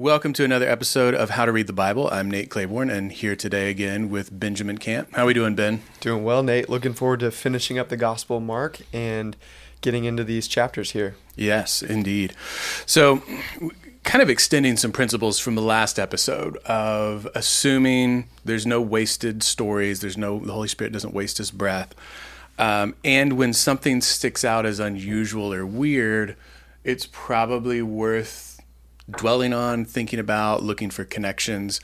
Welcome to another episode of How to Read the Bible. I'm Nate Claiborne, and here today again with Benjamin Camp. How are we doing, Ben? Doing well, Nate. Looking forward to finishing up the Gospel of Mark and getting into these chapters here. Yes, indeed. So, kind of extending some principles from the last episode of assuming there's no wasted stories, there's no the Holy Spirit doesn't waste His breath, um, and when something sticks out as unusual or weird, it's probably worth dwelling on, thinking about, looking for connections.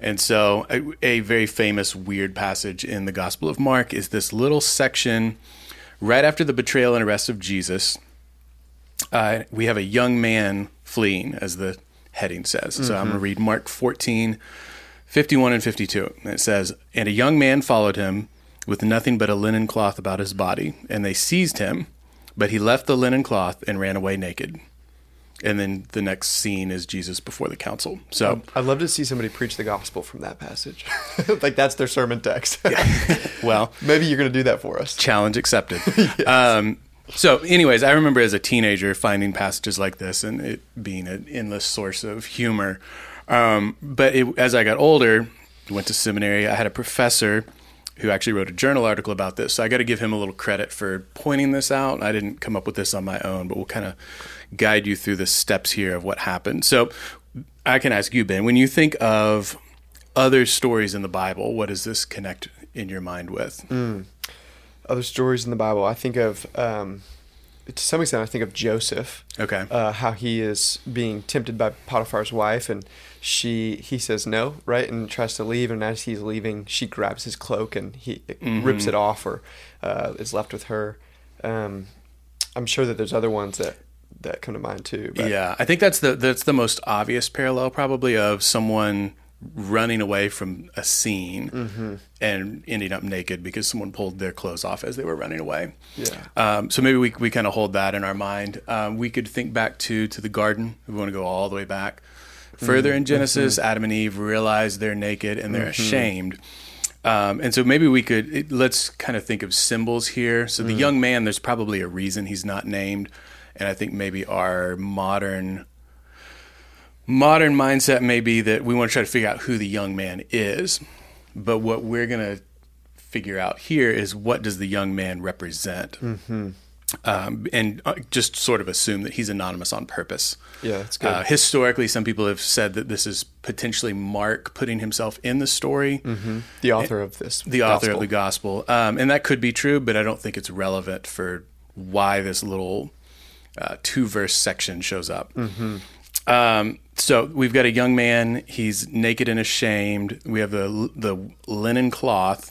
And so, a, a, very famous weird passage in the Gospel of Mark is this little section right after the betrayal and arrest of Jesus. Uh, we have a young man fleeing, as the heading says. Mm-hmm. So, I'm going to read Mark 14, 51 and 52. And it says, And a young man followed him with nothing but a linen cloth about his body, and they seized him, but he left the linen cloth and ran away naked and then the next scene is Jesus before the council. So I'd love to see somebody preach the gospel from that passage. like that's their sermon text. well, maybe you're going to do that for us. Challenge accepted. yes. um, so, anyways, I remember as a teenager finding passages like this and it being an endless source of humor. Um, but it, as I got older, went to seminary, I had a professor who actually wrote a journal article about this. So I got to give him a little credit for pointing this out. I didn't come up with this on my own, but we'll kind of guide you through the steps here of what happened. So I can ask you, Ben, when you think of other stories in the Bible, what does this connect in your mind with? Mm. Other stories in the Bible, I think of. Um, to some extent, I think of Joseph. Okay. Uh, how he is being tempted by Potiphar's wife, and she he says no, right, and tries to leave. And as he's leaving, she grabs his cloak and he mm-hmm. rips it off, or uh, is left with her. Um, I'm sure that there's other ones that that come to mind too. But. Yeah, I think that's the that's the most obvious parallel probably of someone running away from a scene mm-hmm. and ending up naked because someone pulled their clothes off as they were running away. Yeah. Um, so maybe we we kind of hold that in our mind. Um, we could think back to to the garden. We want to go all the way back. Further in mm-hmm. Genesis, mm-hmm. Adam and Eve realize they're naked and they're mm-hmm. ashamed. Um, and so maybe we could it, let's kind of think of symbols here. So the mm. young man, there's probably a reason he's not named and I think maybe our modern modern mindset may be that we want to try to figure out who the young man is, but what we're going to figure out here is what does the young man represent. Mm-hmm. Um, and uh, just sort of assume that he's anonymous on purpose. Yeah, that's good. Uh, historically, some people have said that this is potentially Mark putting himself in the story. Mm-hmm. The author of this. The gospel. author of the gospel. Um, and that could be true, but I don't think it's relevant for why this little uh, two verse section shows up. Mm-hmm. Um, so we've got a young man. He's naked and ashamed. We have the the linen cloth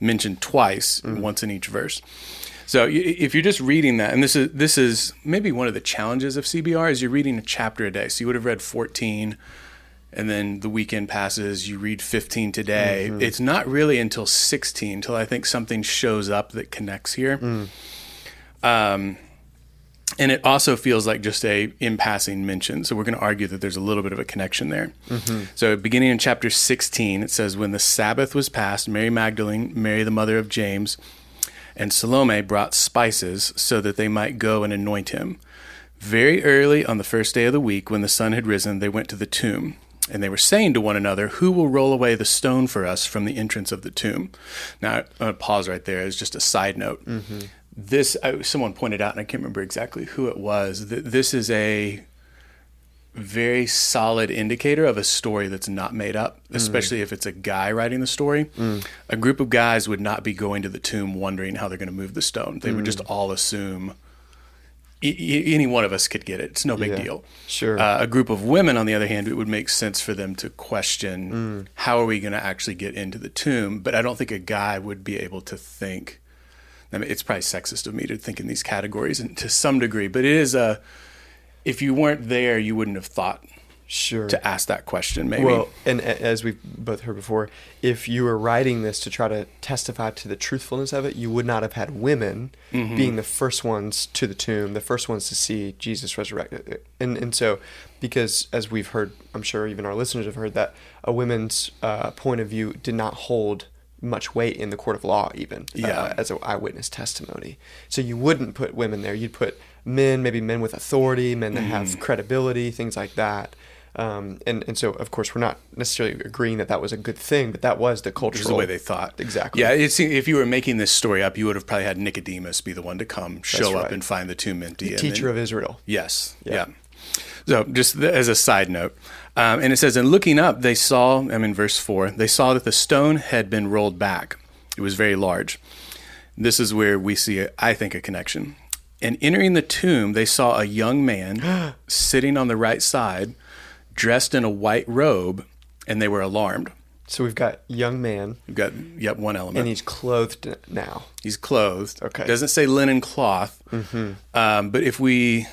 mentioned twice, mm-hmm. once in each verse. So if you're just reading that, and this is this is maybe one of the challenges of CBR is you're reading a chapter a day. So you would have read 14, and then the weekend passes. You read 15 today. Mm-hmm. It's not really until 16 until I think something shows up that connects here. Mm. Um, and it also feels like just a in passing mention. So we're going to argue that there's a little bit of a connection there. Mm-hmm. So beginning in chapter 16, it says, When the Sabbath was passed, Mary Magdalene, Mary the mother of James, and Salome brought spices so that they might go and anoint him. Very early on the first day of the week, when the sun had risen, they went to the tomb. And they were saying to one another, Who will roll away the stone for us from the entrance of the tomb? Now, I'm going to pause right there as just a side note. Mm-hmm this I, someone pointed out, and I can't remember exactly who it was. That this is a very solid indicator of a story that's not made up, mm. especially mm. if it's a guy writing the story. Mm. A group of guys would not be going to the tomb wondering how they're going to move the stone. They mm. would just mm. all assume e- any one of us could get it. It's no big yeah, deal. Sure. Uh, a group of women, on the other hand, it would make sense for them to question mm. how are we going to actually get into the tomb. But I don't think a guy would be able to think I mean, it's probably sexist of me to think in these categories and to some degree, but it is a. If you weren't there, you wouldn't have thought sure to ask that question maybe well and as we've both heard before if you were writing this to try to testify to the truthfulness of it you would not have had women mm-hmm. being the first ones to the tomb the first ones to see jesus resurrected and and so because as we've heard i'm sure even our listeners have heard that a women's uh, point of view did not hold much weight in the court of law, even uh, yeah. uh, as an eyewitness testimony. So you wouldn't put women there. You'd put men, maybe men with authority, men that mm. have credibility, things like that. Um, and and so of course we're not necessarily agreeing that that was a good thing, but that was the cultural the way they thought. Exactly. Yeah, if you were making this story up, you would have probably had Nicodemus be the one to come, show up, and find the tomb empty. and teacher then- of Israel. Yes. Yeah. Yeah. So, just as a side note, um, and it says, and looking up, they saw, I'm in verse 4, they saw that the stone had been rolled back. It was very large. This is where we see, a, I think, a connection. And entering the tomb, they saw a young man sitting on the right side, dressed in a white robe, and they were alarmed. So we've got young man, We've got, yep, one element. and he's clothed now. He's clothed. Okay. Doesn't say linen cloth. Um, but if we,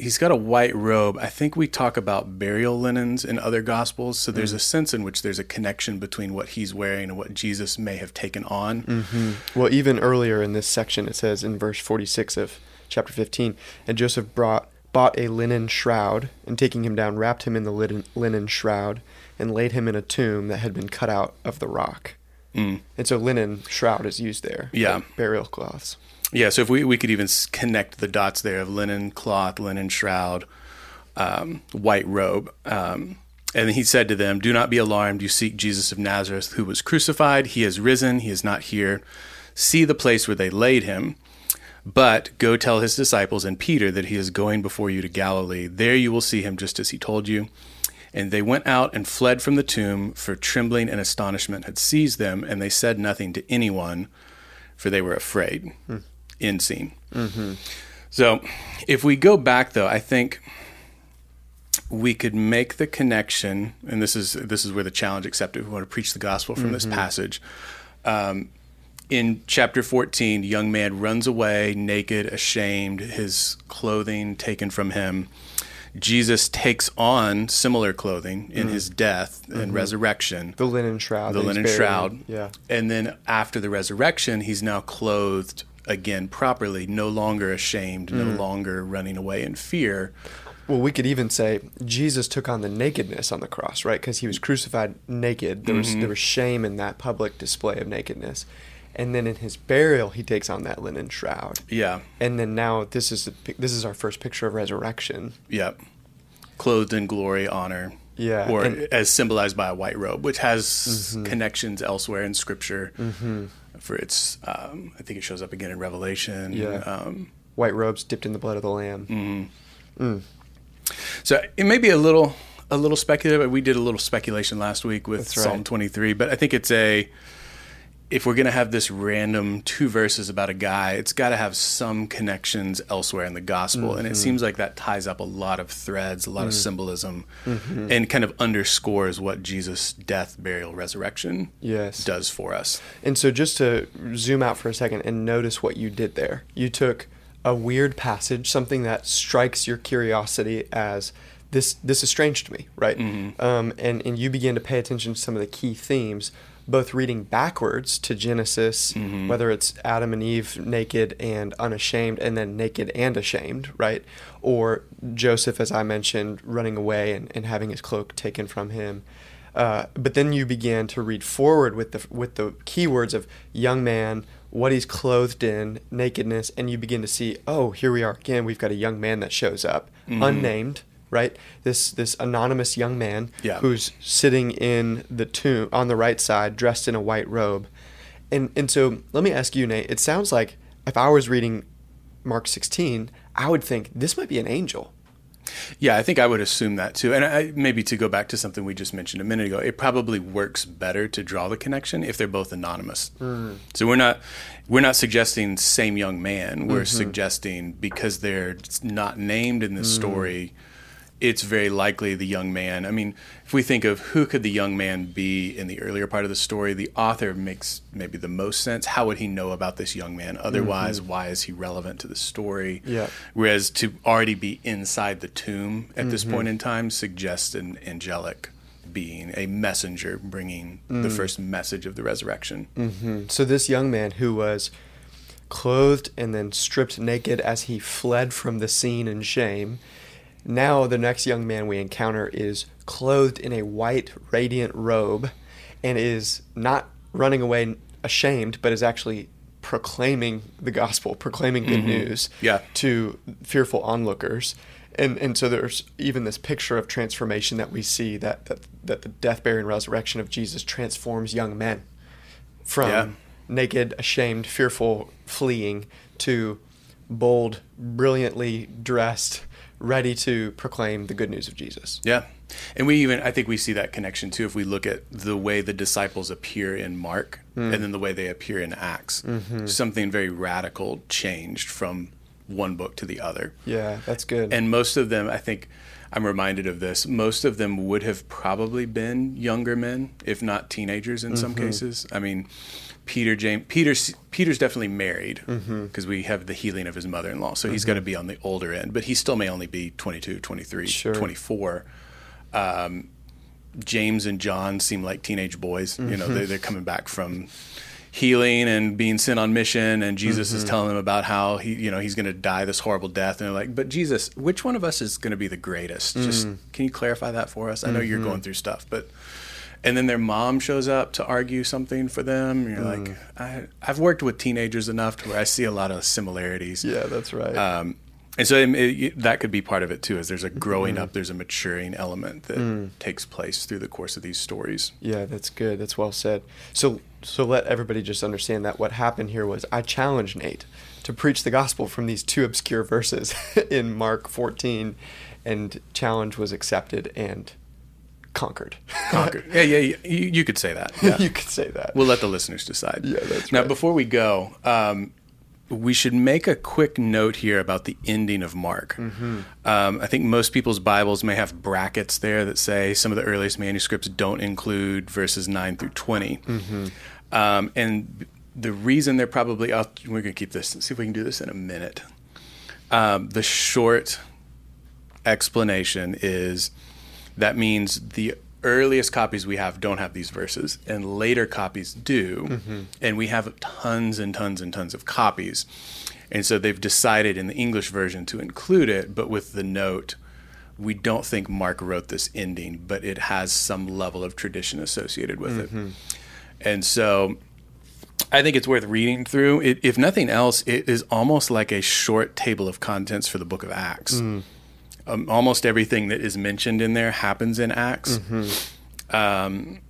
he's got a white robe. I think we talk about burial linens in other gospels. So there's a sense in which there's a connection between what he's wearing and what Jesus may have taken on. Well, even earlier in this section, it says in verse 46 of chapter 15, and Joseph brought bought a linen shroud, and taking him down, wrapped him in the linen, linen shroud, and laid him in a tomb that had been cut out of the rock. Mm. And so linen shroud is used there. Yeah. like burial cloths. Yeah. So if we we could even connect the dots there of linen cloth, linen shroud, um, white robe. Um, and he said to them, Do not be alarmed. You seek Jesus of Nazareth, who was crucified. He has risen. He is not here. See the place where they laid him. But go tell his disciples and Peter that he is going before you to Galilee. There you will see him just as he told you. And they went out and fled from the tomb, for trembling and astonishment had seized them, and they said nothing to anyone, for they were afraid. End scene. Mm-hmm. So, if we go back, though, I think we could make the connection, and this is this is where the challenge accepted. We want to preach the gospel from this mm-hmm. passage. Um, in chapter 14, young man runs away naked, ashamed, his clothing taken from him. Jesus takes on similar clothing in mm-hmm. his death and resurrection The linen shroud. the linen buried shroud. Yeah. And then after the resurrection, he's now clothed again properly, no longer ashamed, no Mm. longer running away in fear. Well, we could even say Jesus took on the nakedness on the cross, right? Because he was crucified naked. There was Mm-hmm. there was shame in that public display of nakedness, and then in his burial, he takes on that linen shroud. Yeah. And then now this is the, this is our first picture of resurrection. Yep. Clothed in glory, honor. Yeah, Or and- Mm-hmm. as symbolized by a white robe, which has connections elsewhere in Scripture. For its, um, I think it shows up again in Revelation. Yeah. Um, White robes dipped in the blood of the lamb. So it may be a little a little speculative. We did a little speculation last week with right. Psalm 23, but I think it's a if we're going to have this random two verses about a guy, it's got to have some connections elsewhere in the gospel, and Mm-hmm. it seems like that ties up a lot of threads, a lot Mm. of symbolism, Mm-hmm. and kind of underscores what Jesus' death, burial, resurrection Yes. does for us. And so, just to zoom out for a second and notice what you did there, you took a weird passage, something that strikes your curiosity as this. This is strange to me, right? Um, and and you begin to pay attention to some of the key themes, both reading backwards to Genesis, whether it's Adam and Eve naked and unashamed, and then naked and ashamed, right? Or Joseph, as I mentioned, running away and, and having his cloak taken from him. Uh, but then you began to read forward with the with the keywords of young man, what he's clothed in, nakedness, and you begin to see, oh, here we are again. We've got a young man that shows up, unnamed, right? This this anonymous young man Yeah. who's sitting in the tomb on the right side, dressed in a white robe, and and so let me ask you, Nate. It sounds like if I was reading Mark 16, I would think this might be an angel. Yeah, I think I would assume that too. And I, maybe to go back to something we just mentioned a minute ago, it probably works better to draw the connection if they're both anonymous. Mm. So we're not we're not suggesting same young man. We're mm-hmm. suggesting because they're not named in this mm. story, it's very likely the young man. I mean, if we think of who could the young man be in the earlier part of the story, the author makes maybe the most sense. How would he know about this young man? Mm-hmm. Otherwise, why is he relevant to the story? Yeah. Whereas to already be inside the tomb at this mm-hmm. point in time suggests an angelic being, a messenger bringing the mm. first message of the resurrection. Mm, So this young man who was clothed and then stripped naked as he fled from the scene in shame, now the next young man we encounter is clothed in a white radiant robe and is not running away ashamed, but is actually proclaiming the gospel, proclaiming good mm-hmm. news Yeah. to fearful onlookers. and and so there's even this picture of transformation that we see that that, that the death, burial, and resurrection of Jesus transforms young men from Yeah. naked, ashamed, fearful, fleeing to bold, brilliantly dressed, ready to proclaim the good news of Jesus. Yeah. And we even, I think we see that connection too if we look at the way the disciples appear in Mark Mm. and then the way they appear in Acts. Mm-hmm. Something very radical changed from one book to the other. Yeah, that's good. And most of them, I think I'm reminded of this, most of them would have probably been younger men, if not teenagers in some Mm-hmm. cases. I mean, Peter, James, Peter's, Peter's definitely married Mm-hmm. because we have the healing of his mother in law. So he's got to be on the older end, but he still may only be 22, 23, Sure. 24. Um, James and John seem like teenage boys. You know, they're, they're coming back from healing and being sent on mission, and Jesus is mm-hmm. telling them about how he, you know, he's going to die this horrible death. And they're like, "But Jesus, which one of us is going to be the greatest? Just mm. can you clarify that for us? I know you're going mm-hmm. through stuff, but." And then their mom shows up to argue something for them. You're like, mm. I, I've worked with teenagers enough to where I see a lot of similarities. yeah, that's right. Um, and so um, it, it, that could be part of it too. Is there's a growing mm-hmm. up, there's a maturing element that mm. takes place through the course of these stories. Yeah, that's good. That's well said. So, so let everybody just understand that what happened here was I challenged Nate to preach the gospel from these two obscure verses in Mark 14, and challenge was accepted and conquered. Conquered. yeah, yeah, yeah, you, you could say that. Yeah. you could say that. we'll let the listeners decide. Yeah, that's now, right. before we go, um, we should make a quick note here about the ending of Mark. Mm-hmm. Um, I think most people's Bibles may have brackets there that say some of the earliest manuscripts don't include verses 9 through 20. Mm-hmm. Um, and the reason they're probably, I'll, we're going to keep this, see if we can do this in a minute. Um, the short explanation is that means the earliest copies we have don't have these verses and later copies do. Mm-hmm. And we have tons and tons and tons of copies. And so they've decided in the english version to include it but with the note we don't think mark wrote this ending but it has some level of tradition associated with it. Mm-hmm. And so I think it's worth reading through. It, if nothing else, it is almost like a short table of contents for the book of Acts. Mm. Um, almost everything that is mentioned in there happens in Acts. Um,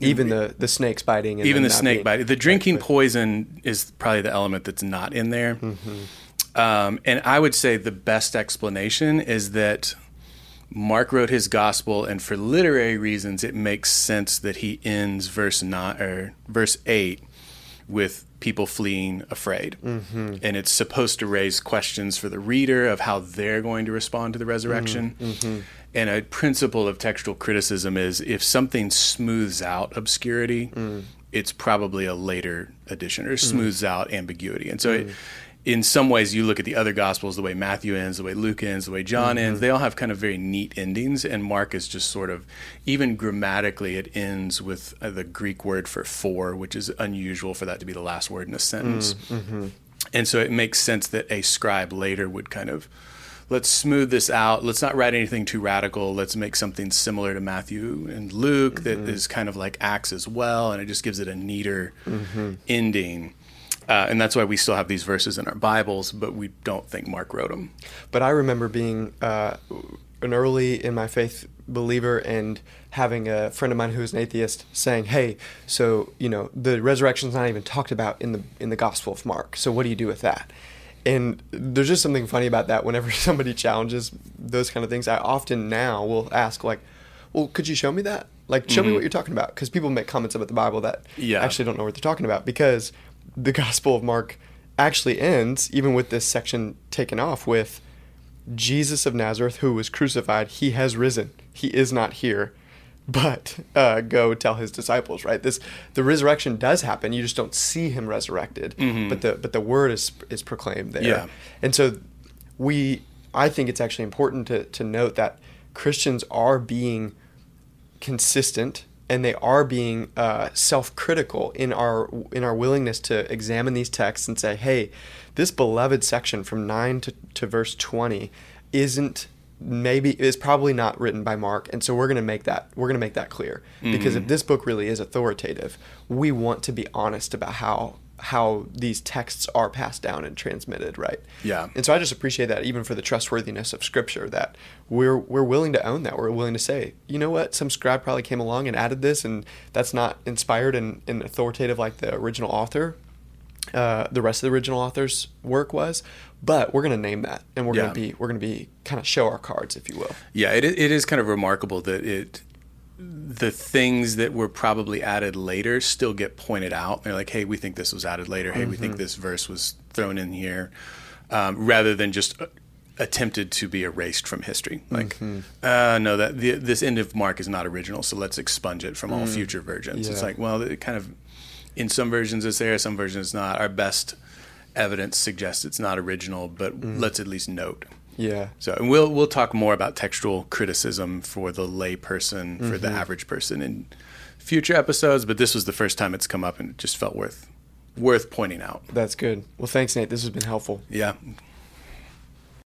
even the the snakes biting. And even the snake biting. The drinking poison is probably the element that's not in there. Mm-hmm. Um, and I would say the best explanation is that Mark wrote his gospel, and for literary reasons, it makes sense that he ends verse nine or verse eight with people fleeing afraid, Mm-hmm. and it's supposed to raise questions for the reader of how they're going to respond to the resurrection. Mm-hmm. And a principle of textual criticism is if something smooths out obscurity, Mm. it's probably a later addition or smooths out ambiguity. And so, it, in some ways, you look at the other gospels, the way Matthew ends, the way Luke ends, the way John mm-hmm. ends, they all have kind of very neat endings. And Mark is just sort of, even grammatically, it ends with uh, the Greek word for for, which is unusual for that to be the last word in a sentence. Mm, mm-hmm. And so it makes sense that a scribe later would kind of let's smooth this out. Let's not write anything too radical. Let's make something similar to Matthew and Luke that mm-hmm. is kind of like Acts as well, and it just gives it a neater ending. Uh, and that's why we still have these verses in our Bibles, but we don't think Mark wrote them. But I remember being uh, an early in my faith believer and having a friend of mine who was an atheist saying, "Hey, so you know the resurrection's not even talked about in the in the Gospel of Mark. So what do you do with that?" And there's just something funny about that. Whenever somebody challenges those kind of things, I often now will ask like, "Well, could you show me that? Like, show me what you're talking about?" Because people make comments about the Bible that Yeah. actually don't know what they're talking about because the Gospel of Mark actually ends even with this section taken off with Jesus of Nazareth, who was crucified, he has risen. He is not here, but uh, go tell his disciples. Right? This the resurrection does happen. You just don't see him resurrected, but the but the word is is proclaimed there. Yeah. And so we, I think it's actually important to to note that Christians are being consistent and they are being uh, self-critical in our in our willingness to examine these texts and say, hey, this beloved section from nine to, to verse twenty isn't maybe is probably not written by Mark, and so we're gonna make that we're gonna make that clear. Because if this book really is authoritative, we want to be honest about how how these texts are passed down and transmitted, right? Yeah. And so I just appreciate that even for the trustworthiness of scripture that we're we're willing to own that. We're willing to say, you know what, some scribe probably came along and added this and that's not inspired and, and authoritative like the original author. Uh, the rest of the original author's work was, but we're going to name that, and we're Yeah. going to be we're going to be kind of show our cards, if you will. Yeah, it, it is kind of remarkable that it the things that were probably added later still get pointed out. They're like, hey, we think this was added later. Hey, we think this verse was thrown in here, um, rather than just uh, attempted to be erased from history. Like, uh, no, that the, this end of Mark is not original, so let's expunge it from all future versions. It's like, well, it kind of in some versions it's there, some versions it's not. Our best evidence suggests it's not original, but let's at least note. Yeah, So, and we'll we'll talk more about textual criticism for the lay person, for the mm-hmm. average person in future episodes. But this was the first time it's come up, and it just felt worth worth pointing out. that's good. Well, thanks, Nate. This has been helpful. Yeah,